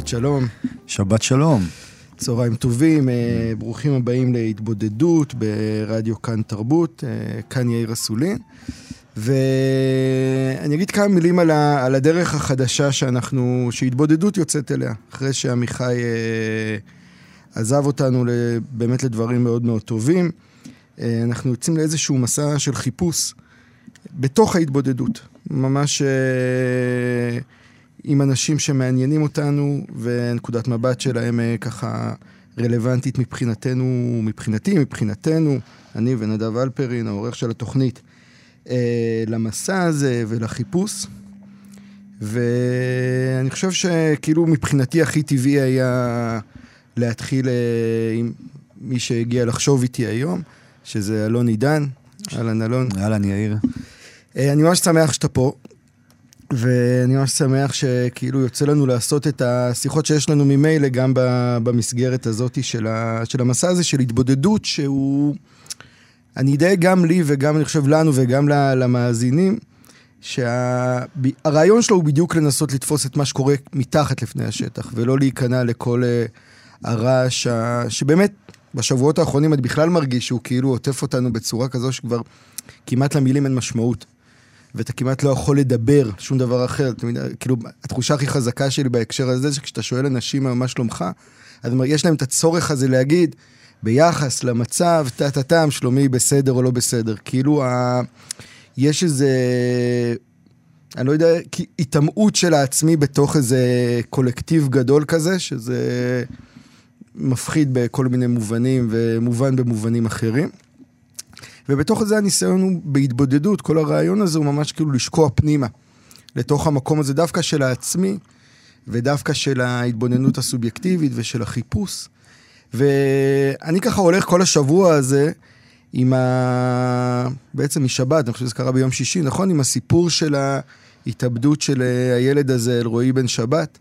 שבת שלום, שבת שלום. צהריים טובים, אה, ברוכים הבאים להתבודדות ברדיו כאן תרבות, אה, כאן יאיר אסולין. ואני אגיד כמה מילים על, ה, על הדרך החדשה שאנחנו, שהתבודדות יוצאת אליה, אחרי שעמיחי אה, עזב אותנו באמת לדברים מאוד מאוד טובים. אה, אנחנו יוצאים לאיזשהו מסע של חיפוש בתוך ההתבודדות, ממש אה, עם אנשים שמעניינים אותנו, ונקודת מבט שלהם אה, ככה רלוונטית מבחינתנו, מבחינתי, מבחינתנו, אני ונדב אלפרין, העורך של התוכנית, אה, למסע הזה ולחיפוש. ואני חושב שכאילו מבחינתי הכי טבעי היה להתחיל אה, עם מי שהגיע לחשוב איתי היום, שזה אלון עידן. אהלן אלון. אהלן יאיר. אני ממש שמח שאתה פה, ואני ממש שמח שכאילו יוצא לנו לעשות את השיחות שיש לנו ממילא גם במסגרת הזאת של, ה- של המסע הזה של התבודדות, שהוא... אני די גם לי וגם אני חושב לנו וגם למאזינים, שהרעיון שלו הוא בדיוק לנסות לתפוס את מה שקורה מתחת לפני השטח, ולא להיכנע לכל אה, הרעש ה- שבאמת בשבועות האחרונים אני בכלל מרגיש שהוא כאילו עוטף אותנו בצורה כזו שכבר כמעט למילים אין משמעות. ואתה כמעט לא יכול לדבר שום דבר אחר. תמיד, כאילו, התחושה הכי חזקה שלי בהקשר הזה, שכשאתה שואל אנשים מה שלומך, אז יש להם את הצורך הזה להגיד, ביחס למצב, טה-טה-טם, שלומי בסדר או לא בסדר. כאילו, ה... יש איזה, אני לא יודע, היטמעות של העצמי בתוך איזה קולקטיב גדול כזה, שזה מפחיד בכל מיני מובנים ומובן במובנים אחרים. ובתוך זה הניסיון הוא בהתבודדות, כל הרעיון הזה הוא ממש כאילו לשקוע פנימה, לתוך המקום הזה, דווקא של העצמי, ודווקא של ההתבוננות הסובייקטיבית ושל החיפוש. ואני ככה הולך כל השבוע הזה עם ה... בעצם משבת, אני חושב שזה קרה ביום שישי, נכון? עם הסיפור של ההתאבדות של הילד הזה, אלרועי בן שבת.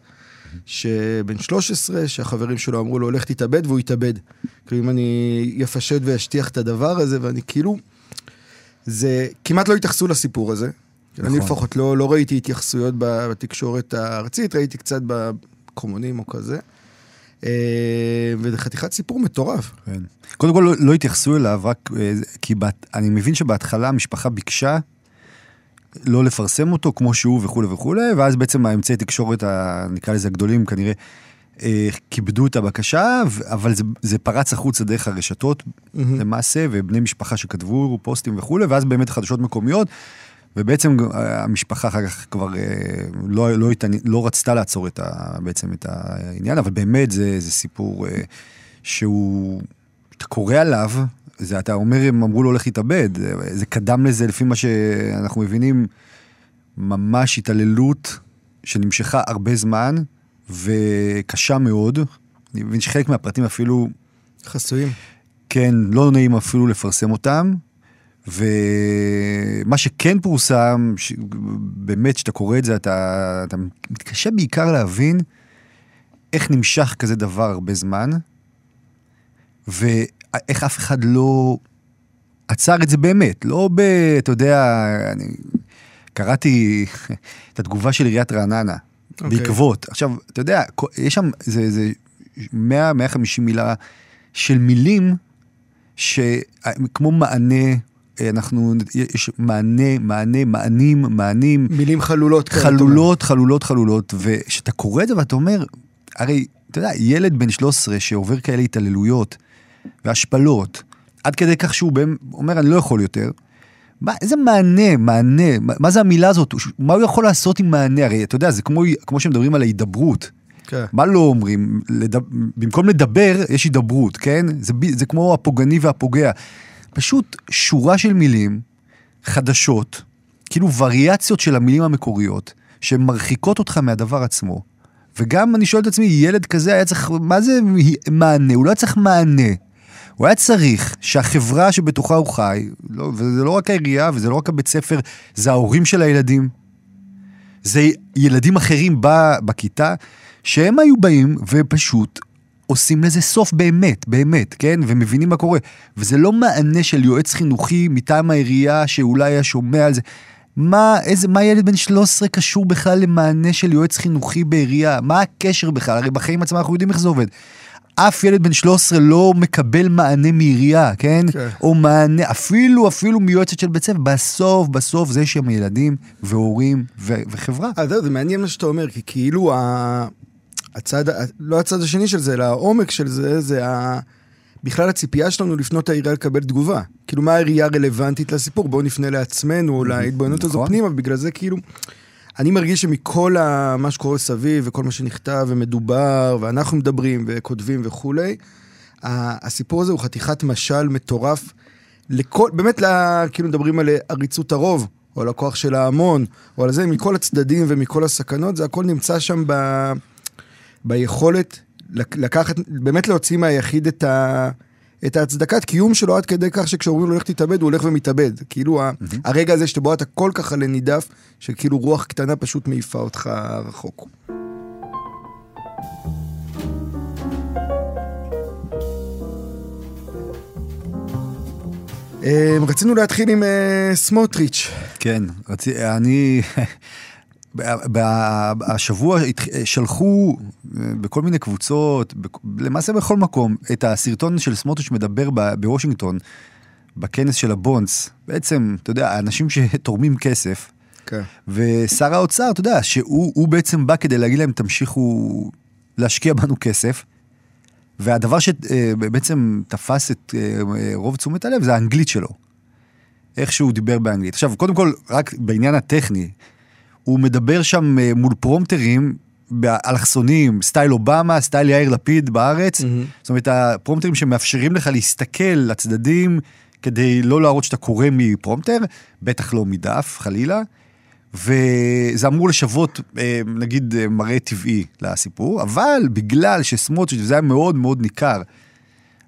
שבן 13, שהחברים שלו אמרו לו, הולך תתאבד, והוא התאבד. כאילו, אם אני אפשט ואשטיח את הדבר הזה, ואני כאילו... זה... כמעט לא התייחסו לסיפור הזה. נכון. אני לפחות לא, לא ראיתי התייחסויות בתקשורת הארצית, ראיתי קצת בקומונים או כזה. וזה חתיכת סיפור מטורף. כן. קודם כל, לא, לא התייחסו אליו, רק כי בת, אני מבין שבהתחלה המשפחה ביקשה לא לפרסם אותו כמו שהוא וכולי וכולי, ואז בעצם האמצעי תקשורת, ה, נקרא לזה הגדולים כנראה, אה, כיבדו את הבקשה, אבל זה, זה פרץ החוצה דרך הרשתות mm-hmm. למעשה, ובני משפחה שכתבו פוסטים וכולי, ואז באמת חדשות מקומיות, ובעצם המשפחה אחר כך כבר אה, לא, לא, לא, לא רצתה לעצור את ה, בעצם את העניין, אבל באמת זה, זה סיפור אה, שהוא, אתה קורא עליו, זה אתה אומר, הם אמרו לו הולך להתאבד, זה קדם לזה, לפי מה שאנחנו מבינים, ממש התעללות שנמשכה הרבה זמן וקשה מאוד. אני מבין שחלק מהפרטים אפילו... חסויים. כן, לא נעים אפילו לפרסם אותם. ומה שכן פורסם, ש... באמת, כשאתה קורא את זה, אתה, אתה מתקשה בעיקר להבין איך נמשך כזה דבר הרבה זמן, ו... איך אף אחד לא עצר את זה באמת, לא ב... אתה יודע, אני קראתי את התגובה של עיריית רעננה, okay. אוקיי. בעקבות. עכשיו, אתה יודע, יש שם איזה, איזה 100-150 מילה של מילים שכמו מענה, אנחנו, יש מענה, מענה, מענים, מענים. מילים חלולות. חלולות, חלולות, חלולות, וכשאתה קורא את זה ואתה אומר, הרי, אתה יודע, ילד בן 13 שעובר כאלה התעללויות, והשפלות, עד כדי כך שהוא אומר, אני לא יכול יותר. מה, איזה מענה, מענה, מה, מה זה המילה הזאת? מה הוא יכול לעשות עם מענה? הרי אתה יודע, זה כמו, כמו שמדברים על ההידברות. כן. מה לא אומרים? לדבר, במקום לדבר, יש הידברות, כן? זה, זה כמו הפוגעני והפוגע. פשוט שורה של מילים חדשות, כאילו וריאציות של המילים המקוריות, שהן מרחיקות אותך מהדבר עצמו. וגם אני שואל את עצמי, ילד כזה היה צריך, מה זה מענה? הוא לא היה צריך מענה. הוא היה צריך שהחברה שבתוכה הוא חי, לא, וזה לא רק העירייה וזה לא רק הבית ספר, זה ההורים של הילדים. זה ילדים אחרים בכיתה, שהם היו באים ופשוט עושים לזה סוף באמת, באמת, כן? ומבינים מה קורה. וזה לא מענה של יועץ חינוכי מטעם העירייה שאולי היה שומע על זה. מה, איזה, מה ילד בן 13 קשור בכלל למענה של יועץ חינוכי בעירייה? מה הקשר בכלל? הרי בחיים עצמם אנחנו יודעים איך זה עובד. אף ילד בן 13 לא מקבל מענה מעירייה, כן? כן? או מענה, אפילו, אפילו מיועצת של בית ספר. בסוף, בסוף זה שהם ילדים והורים ו- וחברה. אז זהו, זה מעניין מה שאתה אומר, כי כאילו ה... הצד, לא הצד השני של זה, אלא העומק של זה, זה ה... בכלל הציפייה שלנו לפנות לעירייה לקבל תגובה. כאילו, מה העירייה רלוונטית לסיפור? בואו נפנה לעצמנו, או להתבוננות הזו נכון. פנימה, ובגלל זה כאילו... אני מרגיש שמכל ה... מה שקורה סביב, וכל מה שנכתב ומדובר, ואנחנו מדברים וכותבים וכולי, הסיפור הזה הוא חתיכת משל מטורף לכל, באמת, לה, כאילו מדברים על עריצות הרוב, או על הכוח של ההמון, או על זה, מכל הצדדים ומכל הסכנות, זה הכל נמצא שם ב... ביכולת לקחת, באמת להוציא מהיחיד את, ה, את ההצדקת קיום שלו עד כדי כך שכשאומרים לו לך תתאבד, הוא הולך ומתאבד. כאילו mm-hmm. הרגע הזה שבו אתה כל כך עלה נידף, שכאילו רוח קטנה פשוט מעיפה אותך רחוק. אמ, רצינו להתחיל עם אה, סמוטריץ'. כן, רצי, אני... השבוע שלחו אה, בכל מיני קבוצות, למעשה בכל מקום, את הסרטון של סמוטריץ' מדבר בוושינגטון, בכנס של הבונדס. בעצם, אתה יודע, אנשים שתורמים כסף. כן. ושר האוצר, אתה יודע, שהוא בעצם בא כדי להגיד להם, תמשיכו להשקיע בנו כסף. והדבר שבעצם תפס את אה, רוב תשומת הלב זה האנגלית שלו. איך שהוא דיבר באנגלית. עכשיו, קודם כל, רק בעניין הטכני, הוא מדבר שם אה, מול פרומטרים באלכסונים, סטייל אובמה, סטייל יאיר לפיד בארץ. Mm-hmm. זאת אומרת, הפרומטרים שמאפשרים לך להסתכל לצדדים כדי לא להראות שאתה קורא מפרומטר, בטח לא מדף, חלילה. וזה אמור לשוות, אה, נגיד, אה, מראה טבעי לסיפור, אבל בגלל שסמוטריץ', וזה היה מאוד מאוד ניכר,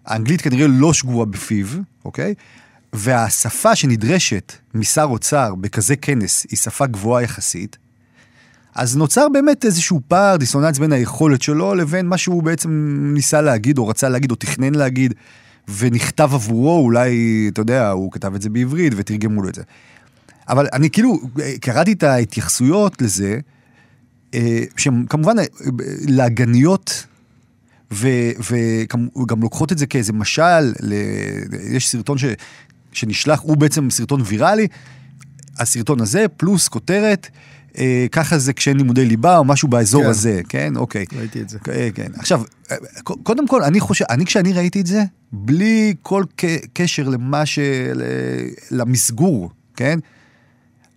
האנגלית כנראה לא שגורה בפיו, אוקיי? והשפה שנדרשת משר אוצר בכזה כנס היא שפה גבוהה יחסית, אז נוצר באמת איזשהו פער, דיסוננס בין היכולת שלו לבין מה שהוא בעצם ניסה להגיד, או רצה להגיד, או תכנן להגיד, ונכתב עבורו, אולי, אתה יודע, הוא כתב את זה בעברית ותרגמו לו את זה. אבל אני כאילו, קראתי את ההתייחסויות לזה, אה, שהן כמובן אה, להגניות וגם לוקחות את זה כאיזה משל, יש סרטון שנשלח, הוא בעצם סרטון ויראלי, הסרטון הזה, פלוס כותרת, אה, ככה זה כשאין לימודי ליבה או משהו באזור כן. הזה, כן? אוקיי. ראיתי את זה. אה, כן. עכשיו, אה, קודם כל, אני חושב, אני כשאני ראיתי את זה, בלי כל קשר למה ש... למסגור, כן?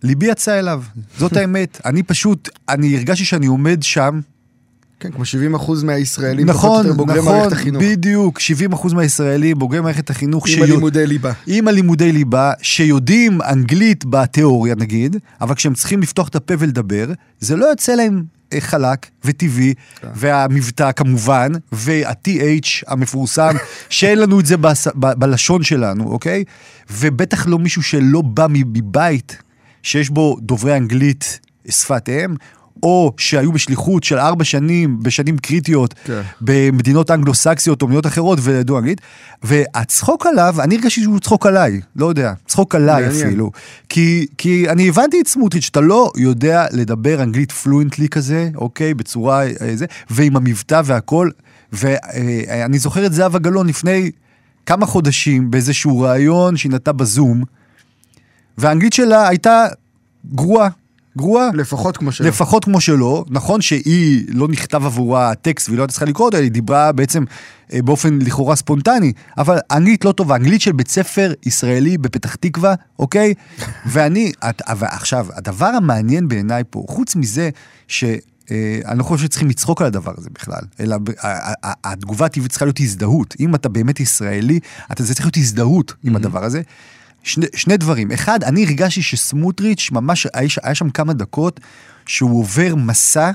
ליבי יצא אליו, זאת האמת. אני פשוט, אני הרגשתי שאני עומד שם, כן, כמו 70 אחוז מהישראלים, נכון, נכון, מערכת החינוך. בדיוק, 70 אחוז מהישראלים בוגרי מערכת החינוך. עם שיוד... הלימודי ליבה. עם הלימודי ליבה, שיודעים אנגלית בתיאוריה נגיד, אבל כשהם צריכים לפתוח את הפה ולדבר, זה לא יוצא להם אה, חלק וטבעי, כן. והמבטא כמובן, וה-TH המפורסם, שאין לנו את זה בס... ב... בלשון שלנו, אוקיי? ובטח לא מישהו שלא בא מבית שיש בו דוברי אנגלית שפת אם, או שהיו בשליחות של ארבע שנים, בשנים קריטיות, כן. במדינות אנגלו-סקסיות או מדינות אחרות וידעו אנגלית, והצחוק עליו, אני הרגשתי שהוא צחוק עליי, לא יודע, צחוק עליי מעניין. אפילו. כי, כי אני הבנתי את סמוטריץ', שאתה לא יודע לדבר אנגלית פלואנטלי כזה, אוקיי, בצורה אה, זה, ועם המבטא והכל, ואני זוכר את זהבה גלאון לפני כמה חודשים באיזשהו ראיון שהיא נתנה בזום, והאנגלית שלה הייתה גרועה. גרועה. לפחות כמו שלו. לפחות כמו שלו. נכון שהיא לא נכתב עבורה טקסט והיא לא הייתה צריכה לקרוא אותה, היא דיברה בעצם אה, באופן לכאורה ספונטני, אבל אנגלית לא טובה, אנגלית של בית ספר ישראלי בפתח תקווה, אוקיי? ואני, את, עכשיו, הדבר המעניין בעיניי פה, חוץ מזה ש... אה, אני לא חושב שצריכים לצחוק על הדבר הזה בכלל, אלא התגובה הטבעית צריכה להיות הזדהות. אם אתה באמת ישראלי, אתה, צריך להיות הזדהות עם הדבר הזה. שני, שני דברים. אחד, אני הרגשתי שסמוטריץ', ממש, היה, היה שם כמה דקות שהוא עובר מסע,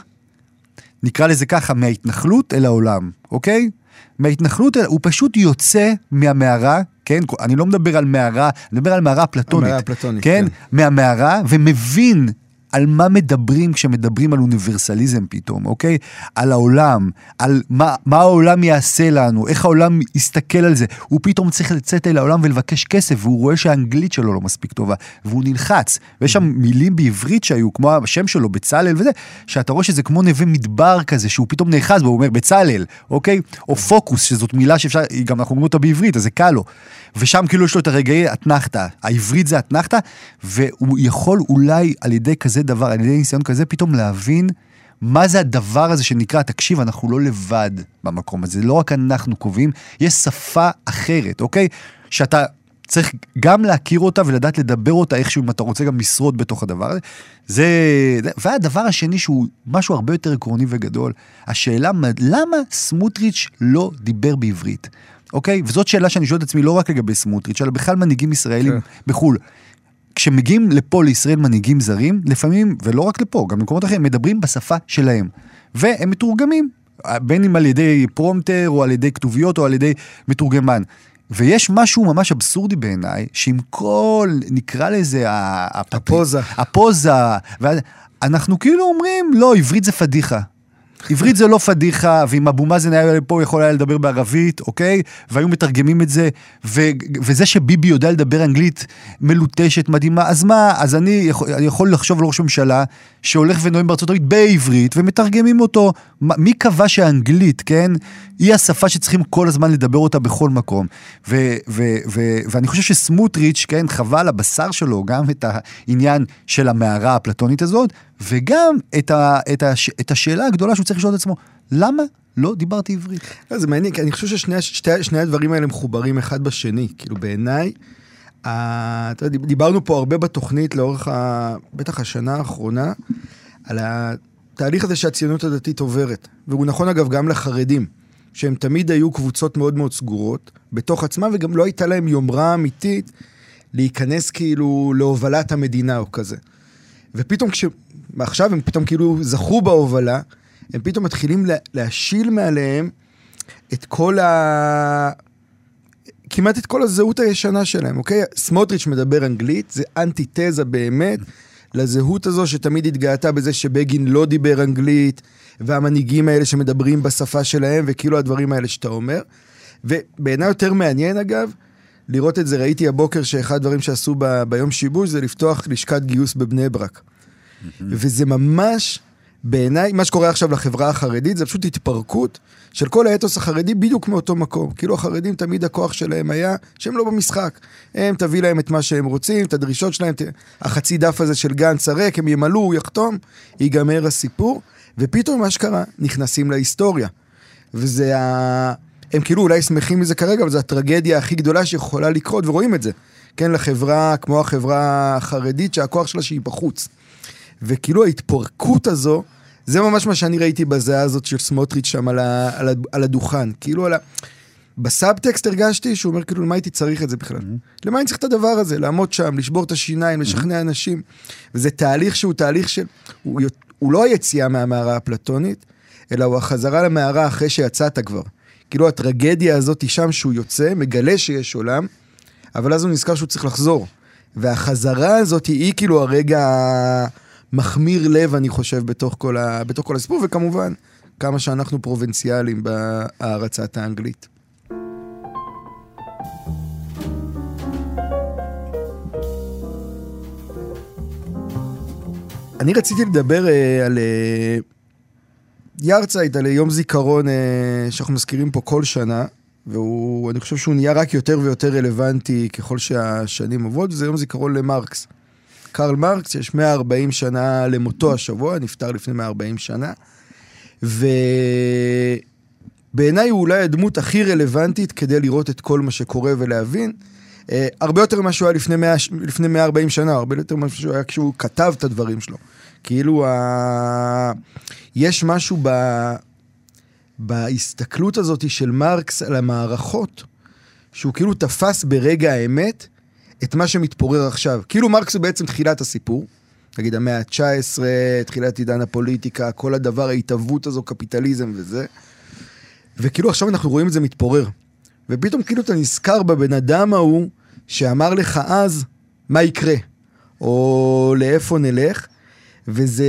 נקרא לזה ככה, מההתנחלות אל העולם, אוקיי? מההתנחלות, הוא פשוט יוצא מהמערה, כן? אני לא מדבר על מערה, אני מדבר על מערה אפלטונית. המערה האפלטונית, כן? כן. מהמערה, ומבין על מה מדברים כשמדברים על אוניברסליזם פתאום, אוקיי? על העולם, על מה, מה העולם יעשה לנו, איך העולם יסתכל על זה. הוא פתאום צריך לצאת אל העולם ולבקש כסף, והוא רואה שהאנגלית שלו לא מספיק טובה, והוא נלחץ. ויש שם מילים בעברית שהיו, כמו השם שלו, בצלאל וזה, שאתה רואה שזה כמו נווה מדבר כזה, שהוא פתאום נאחז בו, הוא אומר בצלאל, אוקיי? או פוקוס, שזאת מילה שאפשר, גם אנחנו אומרים אותה בעברית, אז זה קל לו. ושם כאילו יש לו את הרגעי אתנחתא, העברית זה אתנחתא, והוא יכול אולי על ידי כזה דבר, על ידי ניסיון כזה, פתאום להבין מה זה הדבר הזה שנקרא, תקשיב, אנחנו לא לבד במקום הזה, לא רק אנחנו קובעים, יש שפה אחרת, אוקיי? שאתה צריך גם להכיר אותה ולדעת לדבר אותה איכשהו, אם אתה רוצה גם לשרוד בתוך הדבר הזה. זה... והדבר השני שהוא משהו הרבה יותר עקרוני וגדול, השאלה מה- למה סמוטריץ' לא דיבר בעברית, אוקיי? וזאת שאלה שאני שואל את עצמי לא רק לגבי סמוטריץ', אלא בכלל מנהיגים ישראלים כן. בחו"ל. כשמגיעים לפה לישראל מנהיגים זרים, לפעמים, ולא רק לפה, גם במקומות אחרים, מדברים בשפה שלהם. והם מתורגמים, בין אם על ידי פרומטר, או על ידי כתוביות, או על ידי מתורגמן. ויש משהו ממש אבסורדי בעיניי, שעם כל, נקרא לזה, הפ- הפוזה. הפוזה, ואז אנחנו כאילו אומרים, לא, עברית זה פדיחה. עברית זה לא פדיחה, ואם אבו מאזן היה פה, הוא יכול היה לדבר בערבית, אוקיי? והיו מתרגמים את זה, ו- וזה שביבי יודע לדבר אנגלית מלוטשת, מדהימה, אז מה, אז אני יכול, אני יכול לחשוב על ראש ממשלה שהולך ונואם בארצות הברית בעברית, ומתרגמים אותו. מי קבע שהאנגלית, כן, היא השפה שצריכים כל הזמן לדבר אותה בכל מקום. ו- ו- ו- ואני חושב שסמוטריץ', כן, חווה על הבשר שלו גם את העניין של המערה האפלטונית הזאת, וגם את, ה- את, הש- את השאלה הגדולה שהוא צריך לשאול את עצמו, למה לא דיברתי עברית? לא, זה מעניין, כי אני חושב ששני שתי, שני הדברים האלה מחוברים אחד בשני. כאילו בעיניי, ה- דיברנו פה הרבה בתוכנית לאורך, ה, בטח השנה האחרונה, על התהליך הזה שהציונות הדתית עוברת. והוא נכון אגב גם לחרדים, שהם תמיד היו קבוצות מאוד מאוד סגורות בתוך עצמם, וגם לא הייתה להם יומרה אמיתית להיכנס כאילו להובלת המדינה או כזה. ופתאום כש... עכשיו הם פתאום כאילו זכו בהובלה, הם פתאום מתחילים לה- להשיל מעליהם את כל ה... כמעט את כל הזהות הישנה שלהם, אוקיי? סמוטריץ' מדבר אנגלית, זה אנטיתזה באמת לזהות הזו שתמיד התגאתה בזה שבגין לא דיבר אנגלית, והמנהיגים האלה שמדברים בשפה שלהם, וכאילו הדברים האלה שאתה אומר. ובעיניי יותר מעניין אגב, לראות את זה, ראיתי הבוקר שאחד הדברים שעשו ב, ביום שיבוש זה לפתוח לשכת גיוס בבני ברק. וזה ממש, בעיניי, מה שקורה עכשיו לחברה החרדית זה פשוט התפרקות של כל האתוס החרדי בדיוק מאותו מקום. כאילו החרדים תמיד הכוח שלהם היה שהם לא במשחק. הם תביא להם את מה שהם רוצים, את הדרישות שלהם, ת- החצי דף הזה של גנץ הריק, הם ימלאו, הוא יחתום, ייגמר הסיפור. ופתאום מה שקרה, נכנסים להיסטוריה. וזה ה... הם כאילו אולי שמחים מזה כרגע, אבל זו הטרגדיה הכי גדולה שיכולה לקרות, ורואים את זה. כן, לחברה, כמו החברה החרדית, שהכוח שלה שהיא בחוץ. וכאילו ההתפרקות הזו, זה ממש מה שאני ראיתי בזיעה הזאת של סמוטריץ' שם על, ה, על, ה, על הדוכן. כאילו על ה... בסאבטקסט הרגשתי שהוא אומר כאילו, למה הייתי צריך את זה בכלל? למה אני צריך את הדבר הזה? לעמוד שם, לשבור את השיניים, לשכנע אנשים. וזה תהליך שהוא תהליך של... הוא, הוא לא היציאה מהמערה האפלטונית, אלא הוא החזרה למערה אחרי שיצאת כבר. כאילו הטרגדיה הזאת היא שם שהוא יוצא, מגלה שיש עולם, אבל אז הוא נזכר שהוא צריך לחזור. והחזרה הזאת היא, היא כאילו הרגע המחמיר לב, אני חושב, בתוך כל, ה, בתוך כל הסיפור, וכמובן, כמה שאנחנו פרובינציאליים בהערצת האנגלית. אני רציתי לדבר אה, על אה, יארצייט, על יום זיכרון אה, שאנחנו מזכירים פה כל שנה, והוא, אני חושב שהוא נהיה רק יותר ויותר רלוונטי ככל שהשנים עוברות, וזה יום זיכרון למרקס. קרל מרקס, יש 140 שנה למותו השבוע, נפטר לפני 140 שנה, ובעיניי הוא אולי הדמות הכי רלוונטית כדי לראות את כל מה שקורה ולהבין. Uh, הרבה יותר ממה שהוא היה לפני, 100, לפני 140 שנה, הרבה יותר ממה שהוא היה כשהוא כתב את הדברים שלו. כאילו, ה... יש משהו ב... בהסתכלות הזאת של מרקס על המערכות, שהוא כאילו תפס ברגע האמת את מה שמתפורר עכשיו. כאילו מרקס הוא בעצם תחילת הסיפור, נגיד המאה ה-19, תחילת עידן הפוליטיקה, כל הדבר, ההתהוות הזו, קפיטליזם וזה. וכאילו עכשיו אנחנו רואים את זה מתפורר. ופתאום כאילו אתה נזכר בבן אדם ההוא שאמר לך אז מה יקרה, או לאיפה נלך, וזה...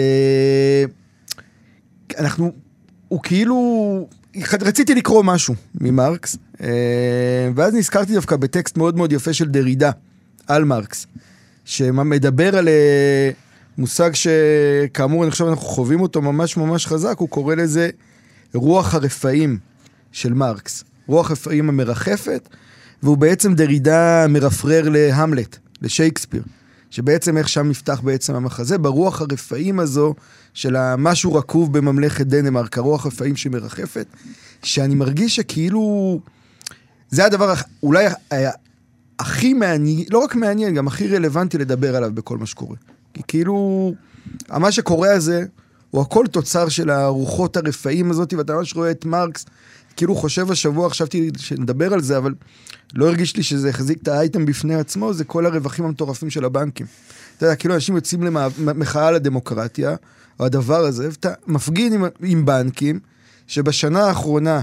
אנחנו... הוא כאילו... רציתי לקרוא משהו ממרקס, אה, ואז נזכרתי דווקא בטקסט מאוד מאוד יפה של דרידה על מרקס, שמדבר על אה, מושג שכאמור אני חושב אנחנו חווים אותו ממש ממש חזק, הוא קורא לזה רוח הרפאים של מרקס. רוח הרפאים המרחפת, והוא בעצם דרידה מרפרר להמלט, לשייקספיר. שבעצם איך שם נפתח בעצם המחזה, ברוח הרפאים הזו של המשהו רקוב בממלכת דנמרק, הרוח הרפאים שמרחפת, שאני מרגיש שכאילו... זה הדבר אולי הכי מעניין, לא רק מעניין, גם הכי רלוונטי לדבר עליו בכל מה שקורה. כי כאילו, מה שקורה הזה, הוא הכל תוצר של הרוחות הרפאים הזאת, ואתה ממש רואה את מרקס, כאילו חושב השבוע, חשבתי שנדבר על זה, אבל לא הרגיש לי שזה החזיק את האייטם בפני עצמו, זה כל הרווחים המטורפים של הבנקים. אתה יודע, כאילו אנשים יוצאים למחאה על הדמוקרטיה, או הדבר הזה, ואתה מפגין עם, עם בנקים, שבשנה האחרונה,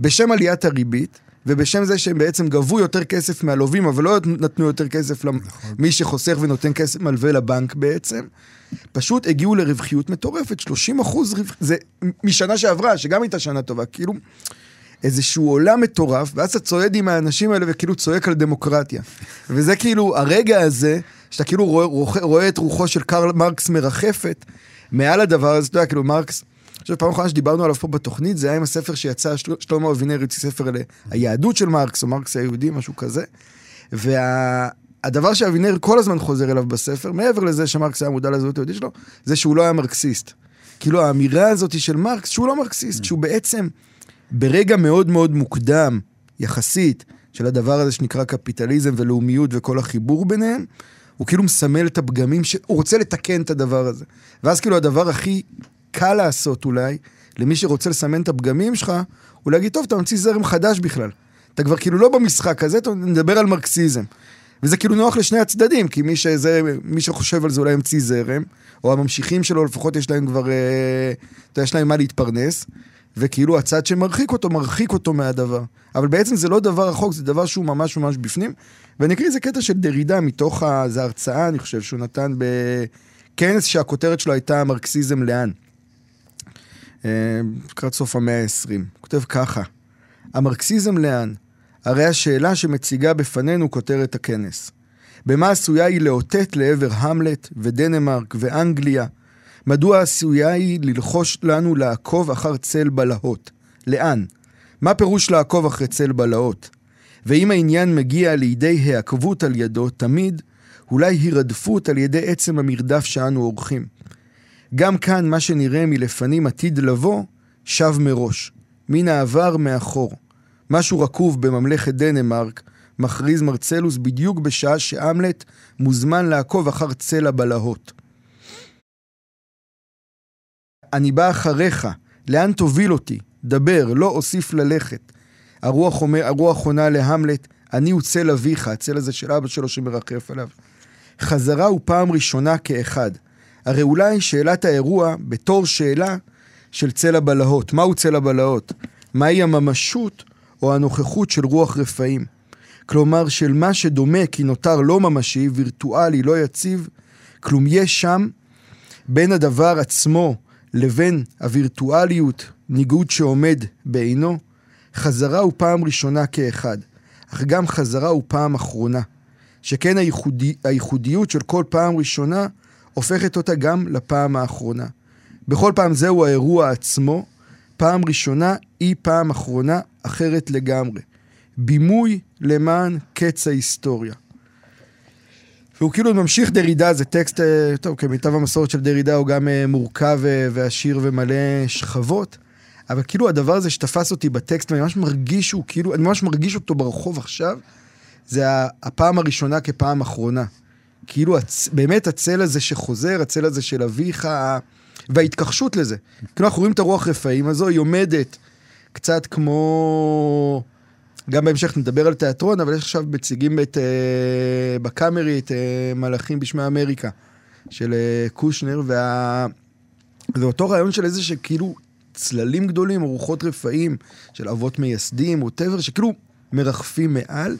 בשם עליית הריבית, ובשם זה שהם בעצם גבו יותר כסף מהלווים, אבל לא נתנו יותר כסף למי נכון. שחוסך ונותן כסף מלווה לבנק בעצם, פשוט הגיעו לרווחיות מטורפת, 30 אחוז רווח... זה משנה שעברה, שגם הייתה שנה טובה, כאילו... איזשהו עולם מטורף, ואז אתה צועד עם האנשים האלה וכאילו צועק על דמוקרטיה. וזה כאילו, הרגע הזה, שאתה כאילו רואה, רואה, רואה את רוחו של קרל מרקס מרחפת מעל הדבר הזה, אתה יודע, כאילו מרקס, חושב, פעם אחרונה שדיברנו עליו פה בתוכנית, זה היה עם הספר שיצא, של, שלמה אבינר יוצא ספר על היהדות של מרקס, או מרקס היהודי, משהו כזה. והדבר וה, שאבינר כל הזמן חוזר אליו בספר, מעבר לזה שמרקס היה מודע לזהות היהודית שלו, זה שהוא לא היה מרקסיסט. כאילו האמירה הזאת של מרקס, שהוא לא מרקסיסט, שהוא בעצם ברגע מאוד מאוד מוקדם, יחסית, של הדבר הזה שנקרא קפיטליזם ולאומיות וכל החיבור ביניהם, הוא כאילו מסמל את הפגמים, שהוא רוצה לתקן את הדבר הזה. ואז כאילו הדבר הכי קל לעשות אולי, למי שרוצה לסמן את הפגמים שלך, הוא להגיד, טוב, אתה ממציא זרם חדש בכלל. אתה כבר כאילו לא במשחק הזה, אתה מדבר על מרקסיזם. וזה כאילו נוח לשני הצדדים, כי מי, שזה, מי שחושב על זה אולי המציא זרם, או הממשיכים שלו לפחות יש להם כבר, אה, יש להם מה להתפרנס. וכאילו הצד שמרחיק אותו, מרחיק אותו מהדבר. אבל בעצם זה לא דבר רחוק, זה דבר שהוא ממש ממש בפנים. ואני אקריא איזה קטע של דרידה מתוך איזה הרצאה, אני חושב, שהוא נתן בכנס שהכותרת שלו הייתה מרקסיזם לאן. אה, לקראת סוף המאה ה-20. הוא כותב ככה: המרקסיזם לאן? הרי השאלה שמציגה בפנינו כותרת הכנס. במה עשויה היא לאותת לעבר המלט ודנמרק ואנגליה מדוע עשויה היא ללחוש לנו לעקוב אחר צל בלהות? לאן? מה פירוש לעקוב אחרי צל בלהות? ואם העניין מגיע לידי העקבות על ידו, תמיד, אולי הירדפות על ידי עצם המרדף שאנו עורכים. גם כאן מה שנראה מלפנים עתיד לבוא, שב מראש. מן העבר מאחור. משהו רקוב בממלכת דנמרק, מכריז מרצלוס בדיוק בשעה שאמלט מוזמן לעקוב אחר צל הבלהות. אני בא אחריך, לאן תוביל אותי? דבר, לא אוסיף ללכת. הרוח, אומר, הרוח עונה להמלט, אני הוא צל אביך, הצל הזה של אבא שלו שמרחף עליו. חזרה הוא פעם ראשונה כאחד. הרי אולי שאלת האירוע בתור שאלה של צל הבלהות. מהו צל הבלהות? מהי הממשות או הנוכחות של רוח רפאים? כלומר, של מה שדומה כי נותר לא ממשי, וירטואלי, לא יציב, כלום יש שם בין הדבר עצמו לבין הווירטואליות, ניגוד שעומד בעינו, חזרה הוא פעם ראשונה כאחד, אך גם חזרה הוא פעם אחרונה. שכן הייחודי, הייחודיות של כל פעם ראשונה הופכת אותה גם לפעם האחרונה. בכל פעם זהו האירוע עצמו, פעם ראשונה היא פעם אחרונה אחרת לגמרי. בימוי למען קץ ההיסטוריה. והוא כאילו ממשיך דרידה, זה טקסט, אה, טוב, כמיטב המסורת של דרידה הוא גם אה, מורכב אה, ועשיר ומלא שכבות, אבל כאילו הדבר הזה שתפס אותי בטקסט, ואני ממש מרגיש שהוא כאילו, אני ממש מרגיש אותו ברחוב עכשיו, זה הפעם הראשונה כפעם אחרונה. כאילו, הצ... באמת הצל הזה שחוזר, הצל הזה של אביך, וההתכחשות לזה. כאילו אנחנו רואים את הרוח רפאים הזו, היא עומדת קצת כמו... גם בהמשך נדבר על תיאטרון, אבל יש עכשיו מציגים את, אה, בקאמרי את אה, מלאכים בשמי אמריקה, של אה, קושנר, וה... זה אותו רעיון של איזה שכאילו צללים גדולים, רוחות רפאים של אבות מייסדים, או טבר, שכאילו מרחפים מעל,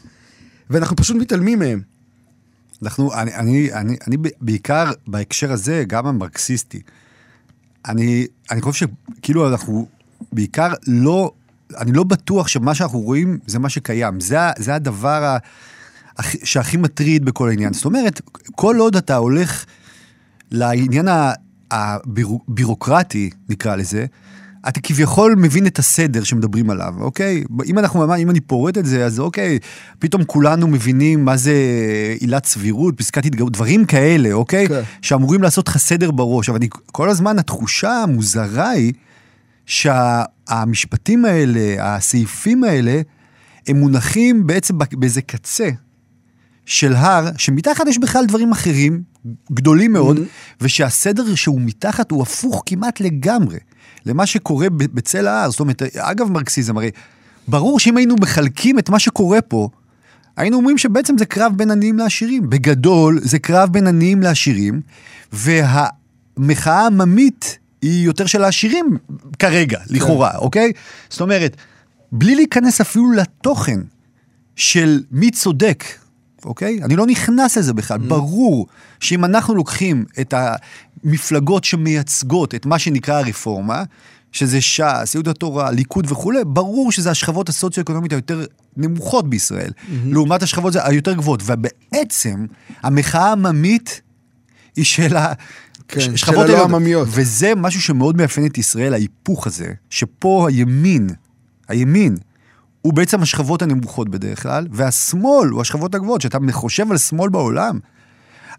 ואנחנו פשוט מתעלמים מהם. אנחנו, אני, אני, אני, אני בעיקר בהקשר הזה, גם המרקסיסטי, אני, אני חושב שכאילו אנחנו בעיקר לא, אני לא בטוח שמה שאנחנו רואים זה מה שקיים. זה, זה הדבר ה, הכי- שהכי מטריד בכל העניין. זאת אומרת, כל עוד אתה הולך לעניין הבירוקרטי, נקרא לזה, אתה כביכול מבין את הסדר שמדברים עליו, אוקיי? אם אנחנו, אם אני פורט את זה, אז אוקיי, פתאום כולנו מבינים מה זה עילת סבירות, פסקת התגברות, דברים כאלה, אוקיי? כן. שאמורים לעשות לך סדר בראש. אבל אני, כל הזמן התחושה המוזרה היא שהמשפטים האלה, הסעיפים האלה, הם מונחים בעצם באיזה קצה של הר, שמתחת יש בכלל דברים אחרים, גדולים מאוד, ושהסדר שהוא מתחת הוא הפוך כמעט לגמרי למה שקורה בצל ההר. זאת אומרת, אגב מרקסיזם, הרי ברור שאם היינו מחלקים את מה שקורה פה, היינו אומרים שבעצם זה קרב בין עניים לעשירים. בגדול, זה קרב בין עניים לעשירים, והמחאה העממית היא יותר של העשירים כרגע, לכאורה, אוקיי? זאת אומרת, בלי להיכנס אפילו לתוכן של מי צודק, אוקיי? אני לא נכנס לזה בכלל. ברור שאם אנחנו לוקחים את המפלגות שמייצגות את מה שנקרא הרפורמה, שזה ש"ס, יהוד התורה, ליכוד וכולי, ברור שזה השכבות הסוציו-אקונומית היותר נמוכות בישראל, לעומת השכבות היותר גבוהות. ובעצם, המחאה העממית היא של ה... כן, של הלא. עממיות. וזה משהו שמאוד מאפיין את ישראל, ההיפוך הזה, שפה הימין, הימין, הוא בעצם השכבות הנמוכות בדרך כלל, והשמאל הוא השכבות הגבוהות. כשאתה חושב על שמאל בעולם,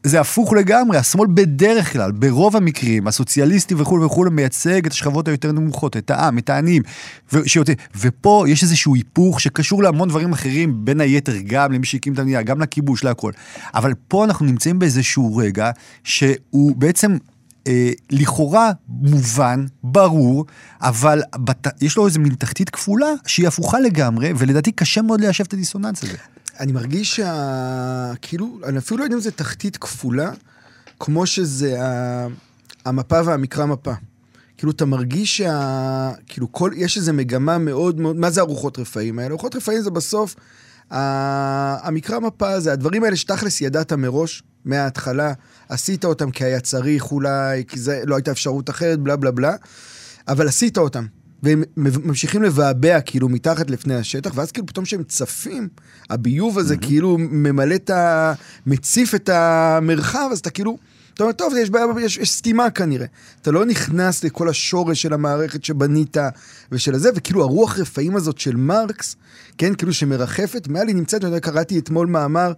זה הפוך לגמרי, השמאל בדרך כלל, ברוב המקרים, הסוציאליסטי וכולי וכולי, מייצג את השכבות היותר נמוכות, את העם, את העניים. ו- שיותר, ופה יש איזשהו היפוך שקשור להמון דברים אחרים, בין היתר גם למי שהקים את המדינה, גם לכיבוש, להכל. אבל פה אנחנו נמצאים באיזשהו רגע שהוא בעצם... אה, לכאורה מובן, ברור, אבל בת... יש לו איזה מין תחתית כפולה שהיא הפוכה לגמרי, ולדעתי קשה מאוד ליישב את הדיסוננס הזה. אני מרגיש שה... כאילו, אני אפילו לא יודע אם זה תחתית כפולה, כמו שזה ה... המפה והמקרא מפה. כאילו, אתה מרגיש שה... כאילו, כל... יש איזו מגמה מאוד מאוד... מה זה ארוחות רפאים האלה? ארוחות רפאים זה בסוף... המקרא מפה זה הדברים האלה שתכלס ידעת מראש, מההתחלה, עשית אותם כי היה צריך אולי, כי זה לא הייתה אפשרות אחרת, בלה בלה בלה, אבל עשית אותם. והם ממשיכים לבעבע כאילו מתחת לפני השטח, ואז כאילו פתאום כשהם צפים, הביוב הזה כאילו ממלא את ה... מציף את המרחב, אז אתה כאילו... אתה אומר, טוב, יש בעיה, יש, יש סתימה כנראה. אתה לא נכנס לכל השורש של המערכת שבנית ושל הזה, וכאילו הרוח רפאים הזאת של מרקס, כן, כאילו שמרחפת, מעל היא נמצאת, אני קראתי אתמול מאמר,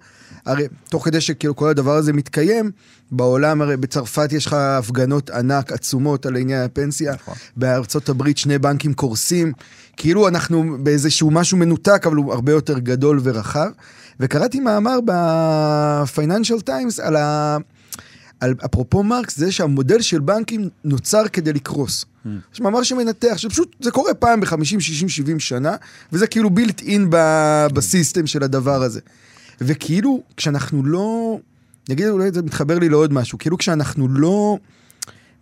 הרי תוך כדי שכאילו כל הדבר הזה מתקיים, בעולם, הרי בצרפת יש לך הפגנות ענק, עצומות על עניין הפנסיה, נכון. בארצות הברית שני בנקים קורסים, כאילו אנחנו באיזשהו משהו מנותק, אבל הוא הרבה יותר גדול ורחב. וקראתי מאמר ב-Financial Times על ה... על, אפרופו מרקס, זה שהמודל של בנקים נוצר כדי לקרוס. יש מאמר שמנתח, שפשוט זה קורה פעם ב-50, 60, 70 שנה, וזה כאילו בילט אין בסיסטם של הדבר הזה. וכאילו, כשאנחנו לא... נגיד, אולי זה מתחבר לי לעוד משהו, כאילו כשאנחנו לא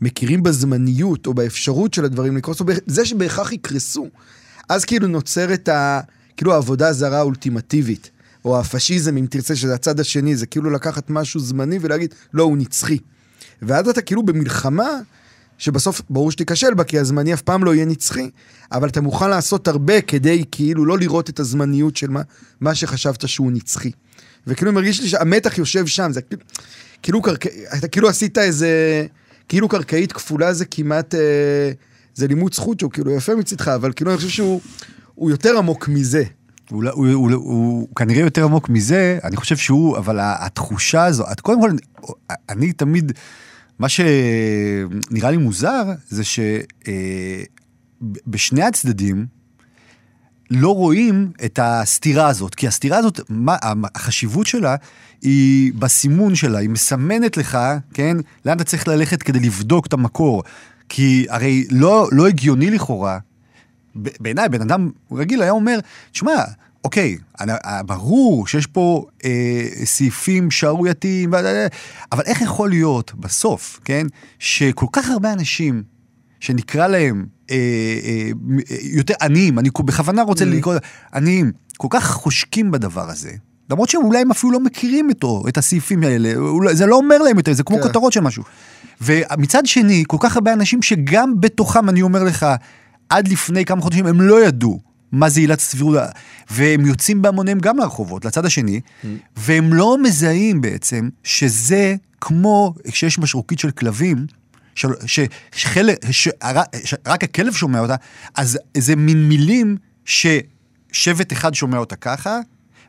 מכירים בזמניות או באפשרות של הדברים לקרוס, או בזה שבהכרח יקרסו, אז כאילו נוצרת ה... כאילו העבודה הזרה האולטימטיבית, או הפשיזם, אם תרצה, שזה הצד השני, זה כאילו לקחת משהו זמני ולהגיד, לא, הוא נצחי. ואז אתה כאילו במלחמה, שבסוף ברור שתיכשל בה, כי הזמני אף פעם לא יהיה נצחי, אבל אתה מוכן לעשות הרבה כדי כאילו לא לראות את הזמניות של מה, מה שחשבת שהוא נצחי. וכאילו מרגיש לי שהמתח יושב שם, זה כאילו, כאילו. אתה כאילו עשית איזה, כאילו קרקעית כפולה זה כמעט, אה, זה לימוד זכות שהוא כאילו יפה מצידך, אבל כאילו אני חושב שהוא הוא יותר עמוק מזה. הוא, לא- הוא, הוא, הוא, הוא כנראה יותר עמוק מזה, אני חושב שהוא, אבל התחושה הזו, את- קודם כל, אני תמיד, מה שנראה לי מוזר, זה שבשני הצדדים לא רואים את הסתירה הזאת, כי הסתירה הזאת, מה, החשיבות שלה היא בסימון שלה, היא מסמנת לך, כן, לאן אתה צריך ללכת כדי לבדוק את המקור. כי הרי לא, לא הגיוני לכאורה בעיניי, בן אדם רגיל היה אומר, תשמע, אוקיי, אני- אה, ברור שיש פה אה, סעיפים שערורייתיים, ו- אבל איך יכול להיות בסוף, כן, שכל כך הרבה אנשים שנקרא להם אה, אה, אה, יותר עניים, אני בכוונה רוצה Mm. לקרוא עניים, כל כך חושקים בדבר הזה. למרות שאולי הם אפילו לא מכירים אותו, את הסעיפים האלה, אולי, זה לא אומר להם יותר, זה כמו כן. כותרות של משהו. ומצד שני, כל כך הרבה אנשים שגם בתוכם, אני אומר לך, עד לפני כמה חודשים הם לא ידעו מה זה עילת הסבירות, והם יוצאים בהמוניהם גם לרחובות, לצד השני, והם לא מזהים בעצם שזה כמו כשיש משרוקית של כלבים, של- ש- שחלק, שרק שרק הכלב שומע אותה, אז זה מין מילים ששבט אחד שומע אותה ככה,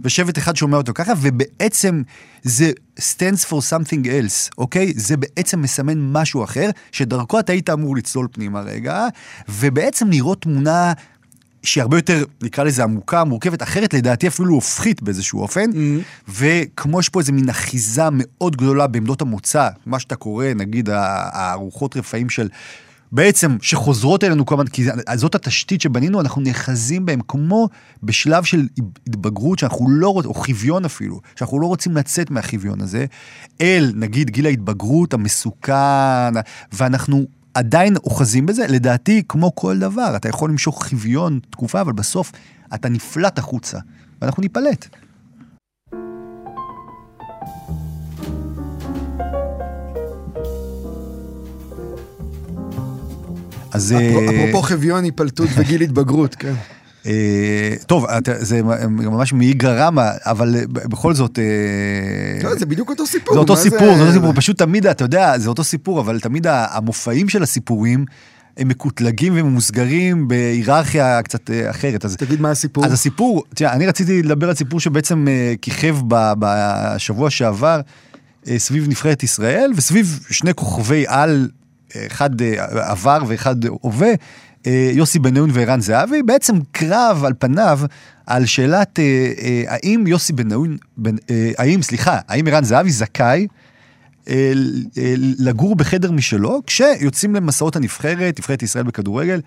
ושבט אחד שומע אותו ככה, ובעצם זה stands for something else, אוקיי? זה בעצם מסמן משהו אחר, שדרכו אתה היית אמור לצלול פנימה רגע, ובעצם לראות תמונה שהיא הרבה יותר, נקרא לזה עמוקה, מורכבת, אחרת לדעתי אפילו הופכית באיזשהו אופן, וכמו יש פה איזה מין אחיזה מאוד גדולה בעמדות המוצא, מה שאתה קורא, נגיד הארוחות רפאים של... בעצם, שחוזרות אלינו כל הזמן, כי זאת התשתית שבנינו, אנחנו נאחזים בהם כמו בשלב של התבגרות שאנחנו לא רוצים, או חוויון אפילו, שאנחנו לא רוצים לצאת מהחוויון הזה, אל, נגיד, גיל ההתבגרות המסוכן, ואנחנו עדיין אוחזים בזה, לדעתי, כמו כל דבר, אתה יכול למשוך חוויון תקופה, אבל בסוף אתה נפלט החוצה, ואנחנו ניפלט. אז... אה, אפרופו חוויון, היפלטות וגיל התבגרות, כן. אה, טוב, זה ממש מאיגרא רמא, אבל אה, בכל זאת... אה, לא, זה בדיוק אותו סיפור. זה אותו סיפור, זה אותו סיפור, פשוט תמיד, אתה יודע, זה אותו סיפור, אבל תמיד המופעים של הסיפורים הם מקוטלגים וממוסגרים בהיררכיה קצת אחרת. אז תגיד מה הסיפור. אז הסיפור, תראה, אני רציתי לדבר על סיפור שבעצם אה, כיכב בשבוע שעבר אה, סביב נבחרת ישראל, וסביב שני כוכבי על, אחד אה, עבר ואחד הווה, אה, יוסי בניון וערן זהבי, בעצם קרב על פניו על שאלת אה, אה, האם יוסי בניון, בנ- אה, האם, סליחה, האם ערן זהבי זכאי אה, אה, לגור בחדר משלו, כשיוצאים למסעות הנבחרת, נבחרת ישראל בכדורגל, אה,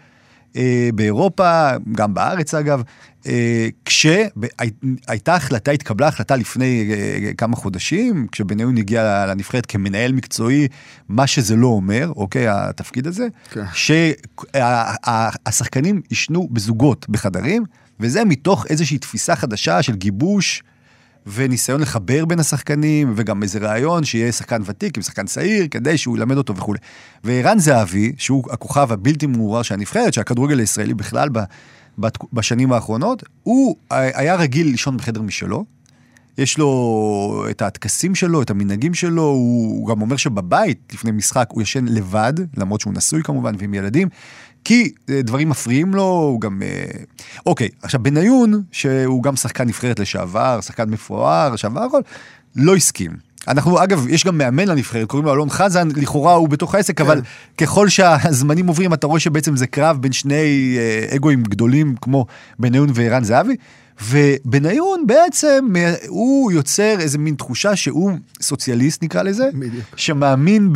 באירופה, גם בארץ אגב, אה, כשהייתה החלטה, התקבלה החלטה לפני אה, כמה חודשים, כשבניון הגיע לנבחרת כמנהל מקצועי, מה שזה לא אומר, אוקיי, התפקיד הזה, כן. שהשחקנים יישנו בזוגות בחדרים, וזה מתוך איזושהי תפיסה חדשה של גיבוש. וניסיון לחבר בין השחקנים, וגם איזה רעיון שיהיה שחקן ותיק עם שחקן צעיר, כדי שהוא ילמד אותו וכולי. וערן זהבי, שהוא הכוכב הבלתי מעורר של הנבחרת, של הכדורגל הישראלי בכלל בשנים האחרונות, הוא היה רגיל לישון בחדר משלו. יש לו את הטקסים שלו, את המנהגים שלו, הוא גם אומר שבבית, לפני משחק, הוא ישן לבד, למרות שהוא נשוי כמובן ועם ילדים, כי אה, דברים מפריעים לו, הוא גם... אה, אוקיי, עכשיו בניון, שהוא גם שחקן נבחרת לשעבר, שחקן מפואר, שעבר הכל, לא הסכים. אנחנו, אגב, יש גם מאמן לנבחרת, קוראים לו אלון חזן, לכאורה הוא בתוך העסק, אבל ככל שהזמנים עוברים, אתה רואה שבעצם זה קרב בין שני אה, אגואים גדולים, כמו בניון וערן זהבי. ובניון בעצם הוא יוצר איזה מין תחושה שהוא סוציאליסט נקרא לזה, בדיוק. שמאמין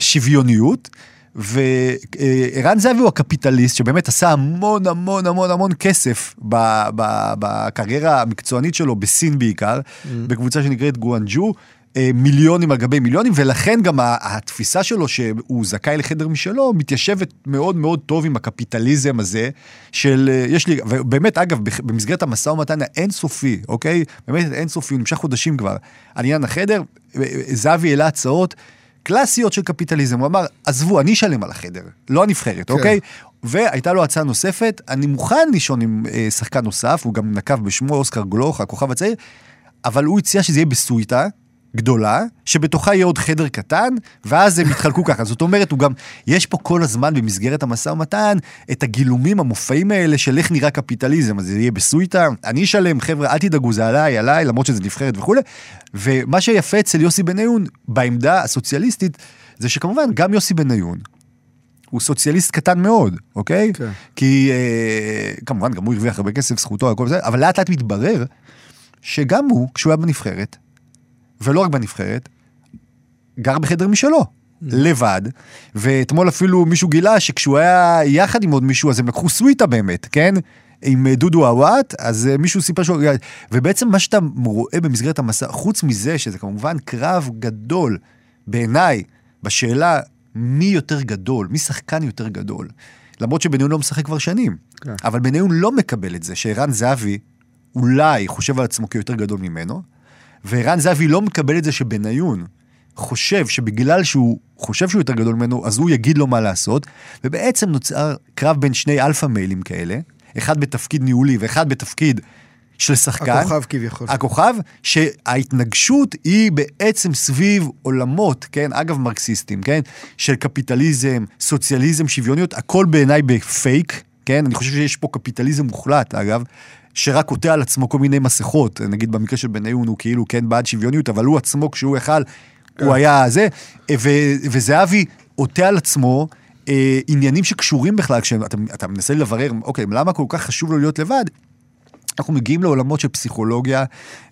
בשוויוניות. וערן זהבי הוא הקפיטליסט שבאמת עשה המון המון המון המון כסף בקריירה המקצוענית שלו בסין בעיקר, בקבוצה שנקראת גואנג'ו. אה, מיליונים על גבי מיליונים, ולכן גם התפיסה שלו שהוא זכאי לחדר משלו, מתיישבת מאוד מאוד טוב עם הקפיטליזם הזה של, אה, יש לי, ובאמת אגב, במסגרת המשא ומתן האינסופי, אוקיי? באמת אינסופי, הוא נמשך חודשים כבר, על עניין החדר, אה, זהבי העלה הצעות. קלאסיות של קפיטליזם, הוא אמר, עזבו, אני אשלם על החדר, לא הנבחרת, כן. אוקיי? והייתה לו הצעה נוספת, אני מוכן לישון עם אה, שחקן נוסף, הוא גם נקב בשמו אוסקר גלוך, הכוכב הצעיר, אבל הוא הציע שזה יהיה בסוויטה. גדולה, שבתוכה יהיה עוד חדר קטן, ואז הם יתחלקו ככה. זאת אומרת, הוא גם, יש פה כל הזמן במסגרת המשא ומתן, את הגילומים, המופעים האלה של איך נראה קפיטליזם, אז זה יהיה בסוויטה, אני אשלם, חבר'ה, אל תדאגו, זה עליי, עליי, למרות שזה נבחרת וכולי. ומה שיפה אצל יוסי בניון, בעמדה הסוציאליסטית, זה שכמובן, גם יוסי בניון, הוא סוציאליסט קטן מאוד, אוקיי? כן. כי אה, כמובן, גם הוא הרוויח הרבה כסף, זכותו, הכל זה, אבל לאט לאט מתברר שגם הוא, כשהוא היה בנבחרת, ולא רק בנבחרת, גר בחדר משלו, לבד, ואתמול אפילו מישהו גילה שכשהוא היה יחד עם עוד מישהו, אז הם לקחו סוויטה באמת, כן? עם דודו עוואט, אז אה, מישהו סיפר שהוא... ובעצם מה שאתה רואה במסגרת המסע, חוץ מזה שזה כמובן קרב גדול בעיניי, בשאלה מי יותר גדול, מי שחקן יותר גדול. למרות שבניון לא משחק כבר שנים, כן. אבל בניון לא מקבל את זה שערן זהבי אולי חושב על עצמו כיותר גדול ממנו, וערן זהבי לא מקבל את זה שבניון חושב שבגלל שהוא חושב שהוא יותר גדול ממנו, אז הוא יגיד לו מה לעשות, ובעצם נוצר קרב בין שני alpha male ים כאלה, אחד בתפקיד ניהולי ואחד בתפקיד של שחקן. הכוכב כביכול. הכוכב, שההתנגשות היא בעצם סביב עולמות, כן, אגב מרקסיסטים, כן, של קפיטליזם, סוציאליזם, שוויוניות, הכל בעיניי בפייק, כן, אני חושב שיש פה קפיטליזם מוחלט, אגב, שרק עוטה על עצמו כל מיני מסכות, נגיד במקרה של בניון הוא כאילו כן בעד שוויוניות, אבל הוא עצמו כשהוא יכל, הוא היה זה, ו- וזהבי עוטה על עצמו אה, עניינים שקשורים בכלל, כשאתה אתה מנסה לברר, אוקיי, למה כל כך חשוב לו להיות לבד? אנחנו מגיעים לעולמות של פסיכולוגיה,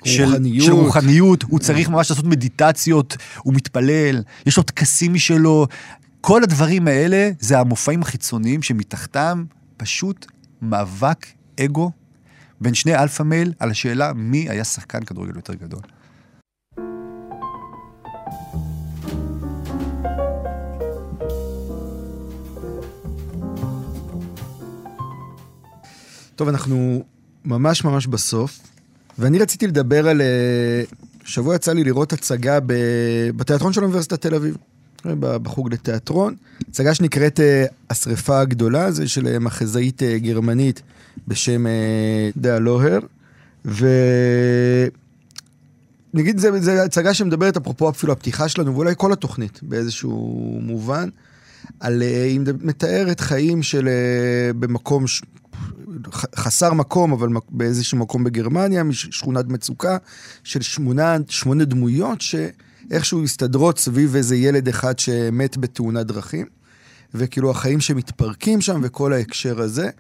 של, רוחניות. של רוחניות, הוא צריך ממש לעשות מדיטציות, הוא מתפלל, יש לו טקסים משלו. כל הדברים האלה זה המופעים החיצוניים שמתחתם פשוט מאבק אגו בין שני alpha male על השאלה מי היה שחקן כדורגל יותר גדול. טוב, אנחנו ממש ממש בסוף, ואני רציתי לדבר על... אה, שבוע יצא לי לראות הצגה בתיאטרון של אוניברסיטת תל אביב, בחוג לתיאטרון. הצגה שנקראת אה, השרפה הגדולה, זה של אה, מחזאית אה, גרמנית בשם דאה לוהר, ו... נגיד, זה, זה הצגה שמדברת, אפרופו אפילו הפתיחה שלנו, ואולי כל התוכנית באיזשהו מובן, על, היא מתארת חיים של במקום, ש... חסר מקום, אבל באיזשהו מקום בגרמניה, מש- שכונת מצוקה, של שמונה, שמונה דמויות שאיכשהו מסתדרות סביב איזה ילד אחד שמת בתאונת דרכים, וכאילו החיים שמתפרקים שם וכל ההקשר הזה,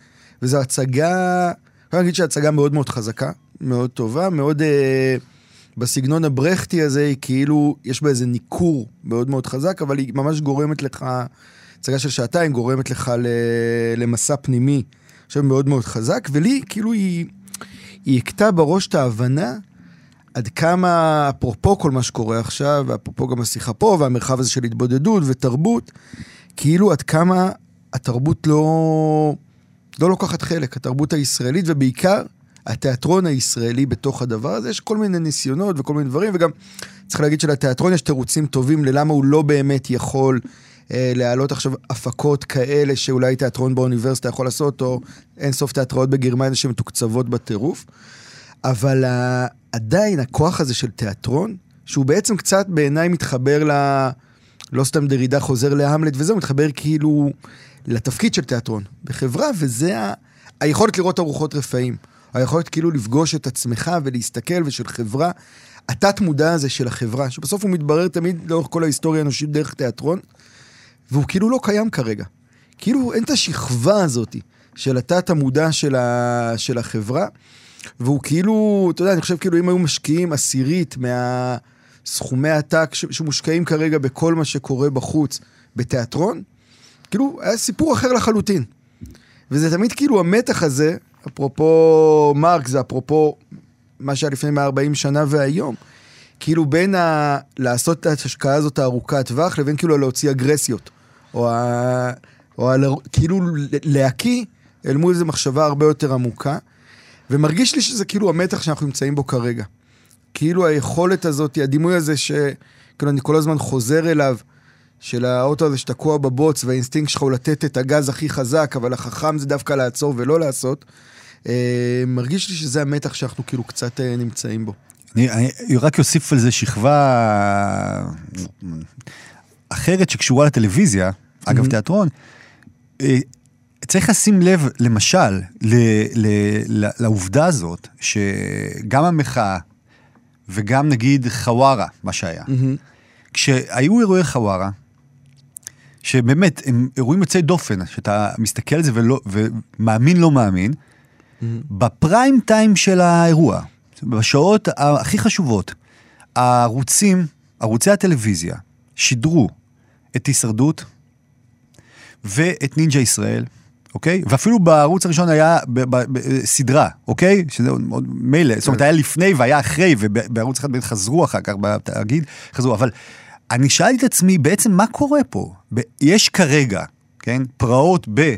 וזו הצגה, יכול להגיד שהצגה מאוד מאוד חזקה, מאוד טובה, מאוד... אה, בסגנון הברכטי הזה, היא כאילו, יש בה איזה ניכור מאוד מאוד חזק, אבל היא ממש גורמת לך, הצגה של שעתיים גורמת לך ל, למסע פנימי, אני חושב מאוד מאוד חזק, ולי, כאילו, היא, היא הכתה בראש את ההבנה עד כמה, אפרופו כל מה שקורה עכשיו, ואפרופו גם השיחה פה, והמרחב הזה של התבודדות ותרבות, כאילו עד כמה התרבות לא, לא לוקחת חלק, התרבות הישראלית, ובעיקר התיאטרון הישראלי בתוך הדבר הזה, יש כל מיני ניסיונות וכל מיני דברים, וגם צריך להגיד שלתיאטרון יש תירוצים טובים ללמה הוא לא באמת יכול אה, להעלות עכשיו הפקות כאלה שאולי תיאטרון באוניברסיטה יכול לעשות, או אין סוף תיאטראות בגרמניה שמתוקצבות בטירוף. אבל. עדיין הכוח הזה של תיאטרון, שהוא בעצם קצת בעיניי מתחבר ל... לא סתם דרידה חוזר להמלט וזה, הוא מתחבר כאילו לתפקיד של תיאטרון בחברה, וזה ה... היכולת לראות ארוחות רפאים. היכולת כאילו לפגוש את עצמך ולהסתכל ושל חברה. התת מודע הזה של החברה, שבסוף הוא מתברר תמיד לאורך כל ההיסטוריה האנושית דרך תיאטרון, והוא כאילו לא קיים כרגע. כאילו אין את השכבה הזאת של התת המודע של, ה... של החברה, והוא כאילו, אתה יודע, אני חושב כאילו אם היו משקיעים עשירית מהסכומי עתק. שמושקעים כרגע בכל מה שקורה בחוץ בתיאטרון, כאילו היה סיפור אחר לחלוטין. וזה תמיד כאילו המתח הזה, אפרופו מרק, זה אפרופו מה שהיה לפני 140 שנה והיום, כאילו בין ה... לעשות את ההשקעה הזאת הארוכת טווח, לבין כאילו להוציא אגרסיות. או, ה... או ה... כאילו להקיא אל מול איזו מחשבה הרבה יותר עמוקה. ומרגיש לי שזה כאילו המתח שאנחנו נמצאים בו כרגע. כאילו היכולת הזאת, הדימוי הזה שכאילו אני כל הזמן חוזר אליו, של האוטו הזה שתקוע בבוץ, והאינסטינקט שלך הוא לתת את הגז הכי חזק, אבל החכם זה דווקא לעצור ולא לעשות. אה, מרגיש לי שזה המתח שאנחנו כאילו קצת אה, נמצאים בו. אני, אני רק אוסיף על זה שכבה אחרת שקשורה לטלוויזיה, אגב תיאטרון, אה, צריך לשים לב, למשל, ל, ל, ל, לעובדה הזאת, שגם המחאה וגם נגיד חווארה, מה שהיה, כשהיו אירועי חווארה, שבאמת הם אירועים יוצאי דופן, שאתה מסתכל על זה ולא, ומאמין לא מאמין, בפריים טיים של האירוע, בשעות הכי חשובות, הערוצים, ערוצי הטלוויזיה, שידרו את הישרדות ואת נינג'ה ישראל, אוקיי? ואפילו בערוץ הראשון היה סדרה, אוקיי? שזה עוד מילא, זאת אומרת, היה לפני והיה אחרי, ובערוץ אחד באמת חזרו אחר כך בתאגיד, חזרו, אבל אני שאלתי את עצמי, בעצם מה קורה פה? יש כרגע, כן, פרעות ב...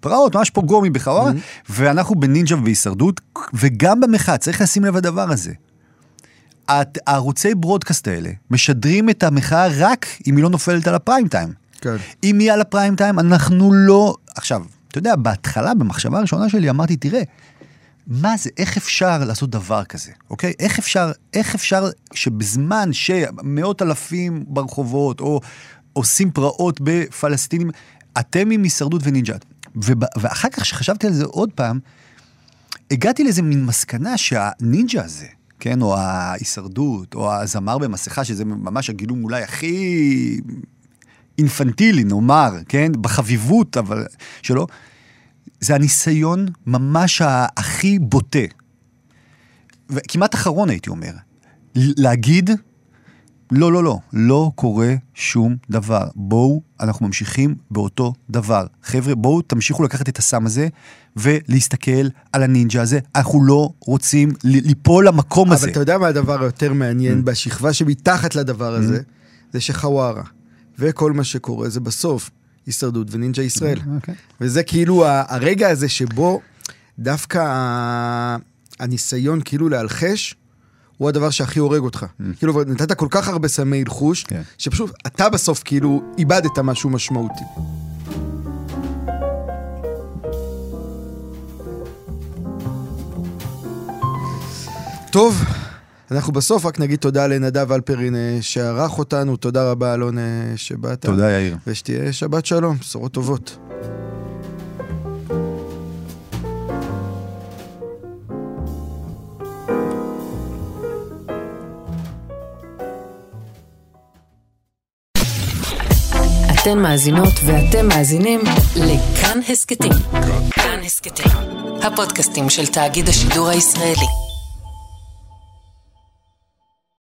פרעות, ממש פוגרומי בחווארה, ואנחנו בנינג'ה ובהישרדות, וגם במחאה, צריך לשים לב לדבר הזה. הערוצי ברודקאסט האלה משדרים את המחאה רק אם היא לא נופלת על הפריים טיים. כן. אם היא על הפריים טיים, אנחנו לא... עכשיו, אתה יודע, בהתחלה, במחשבה הראשונה שלי, אמרתי, תראה, מה זה, איך אפשר לעשות דבר כזה, אוקיי? איך אפשר, איך אפשר שבזמן שמאות אלפים ברחובות, או עושים פרעות בפלסטינים, אתם עם הישרדות ונינג'ת. ואחר כך, כשחשבתי על זה עוד פעם, הגעתי לאיזה מין מסקנה שהנינג'ה הזה, כן, או ההישרדות, או הזמר במסכה, שזה ממש הגילום אולי הכי אינפנטילי, נאמר, כן, בחביבות, אבל שלו, זה הניסיון ממש הכי בוטה, וכמעט אחרון הייתי אומר, להגיד, לא, לא, לא, לא קורה שום דבר. בואו, אנחנו ממשיכים באותו דבר. חבר'ה, בואו תמשיכו לקחת את הסם הזה ולהסתכל על הנינג'ה הזה. אנחנו לא רוצים ליפול למקום הזה. אבל אתה יודע מה הדבר היותר Mm. מעניין בשכבה שמתחת לדבר הזה? זה שחווארה וכל מה שקורה זה בסוף הישרדות ונינג'ה ישראל. אוקיי. וזה כאילו הרגע הזה שבו דווקא הניסיון כאילו להלחש, הוא הדבר שהכי הורג אותך. כאילו נתת כל כך הרבה סמי הלחוש, Mm. כן. שפשוט אתה בסוף כאילו איבדת משהו משמעותי. טוב, אנחנו בסוף רק נגיד תודה לנדב אלפרין אה, שערך אותנו, תודה רבה אלון אה, שבאת. תודה, יאיר. ושתהיה שבת שלום, בשורות טובות. אתן מאזינות ואתם מאזינים לכאן הסכתים. כאן הסכתים, הפודקאסטים של תאגיד השידור הישראלי.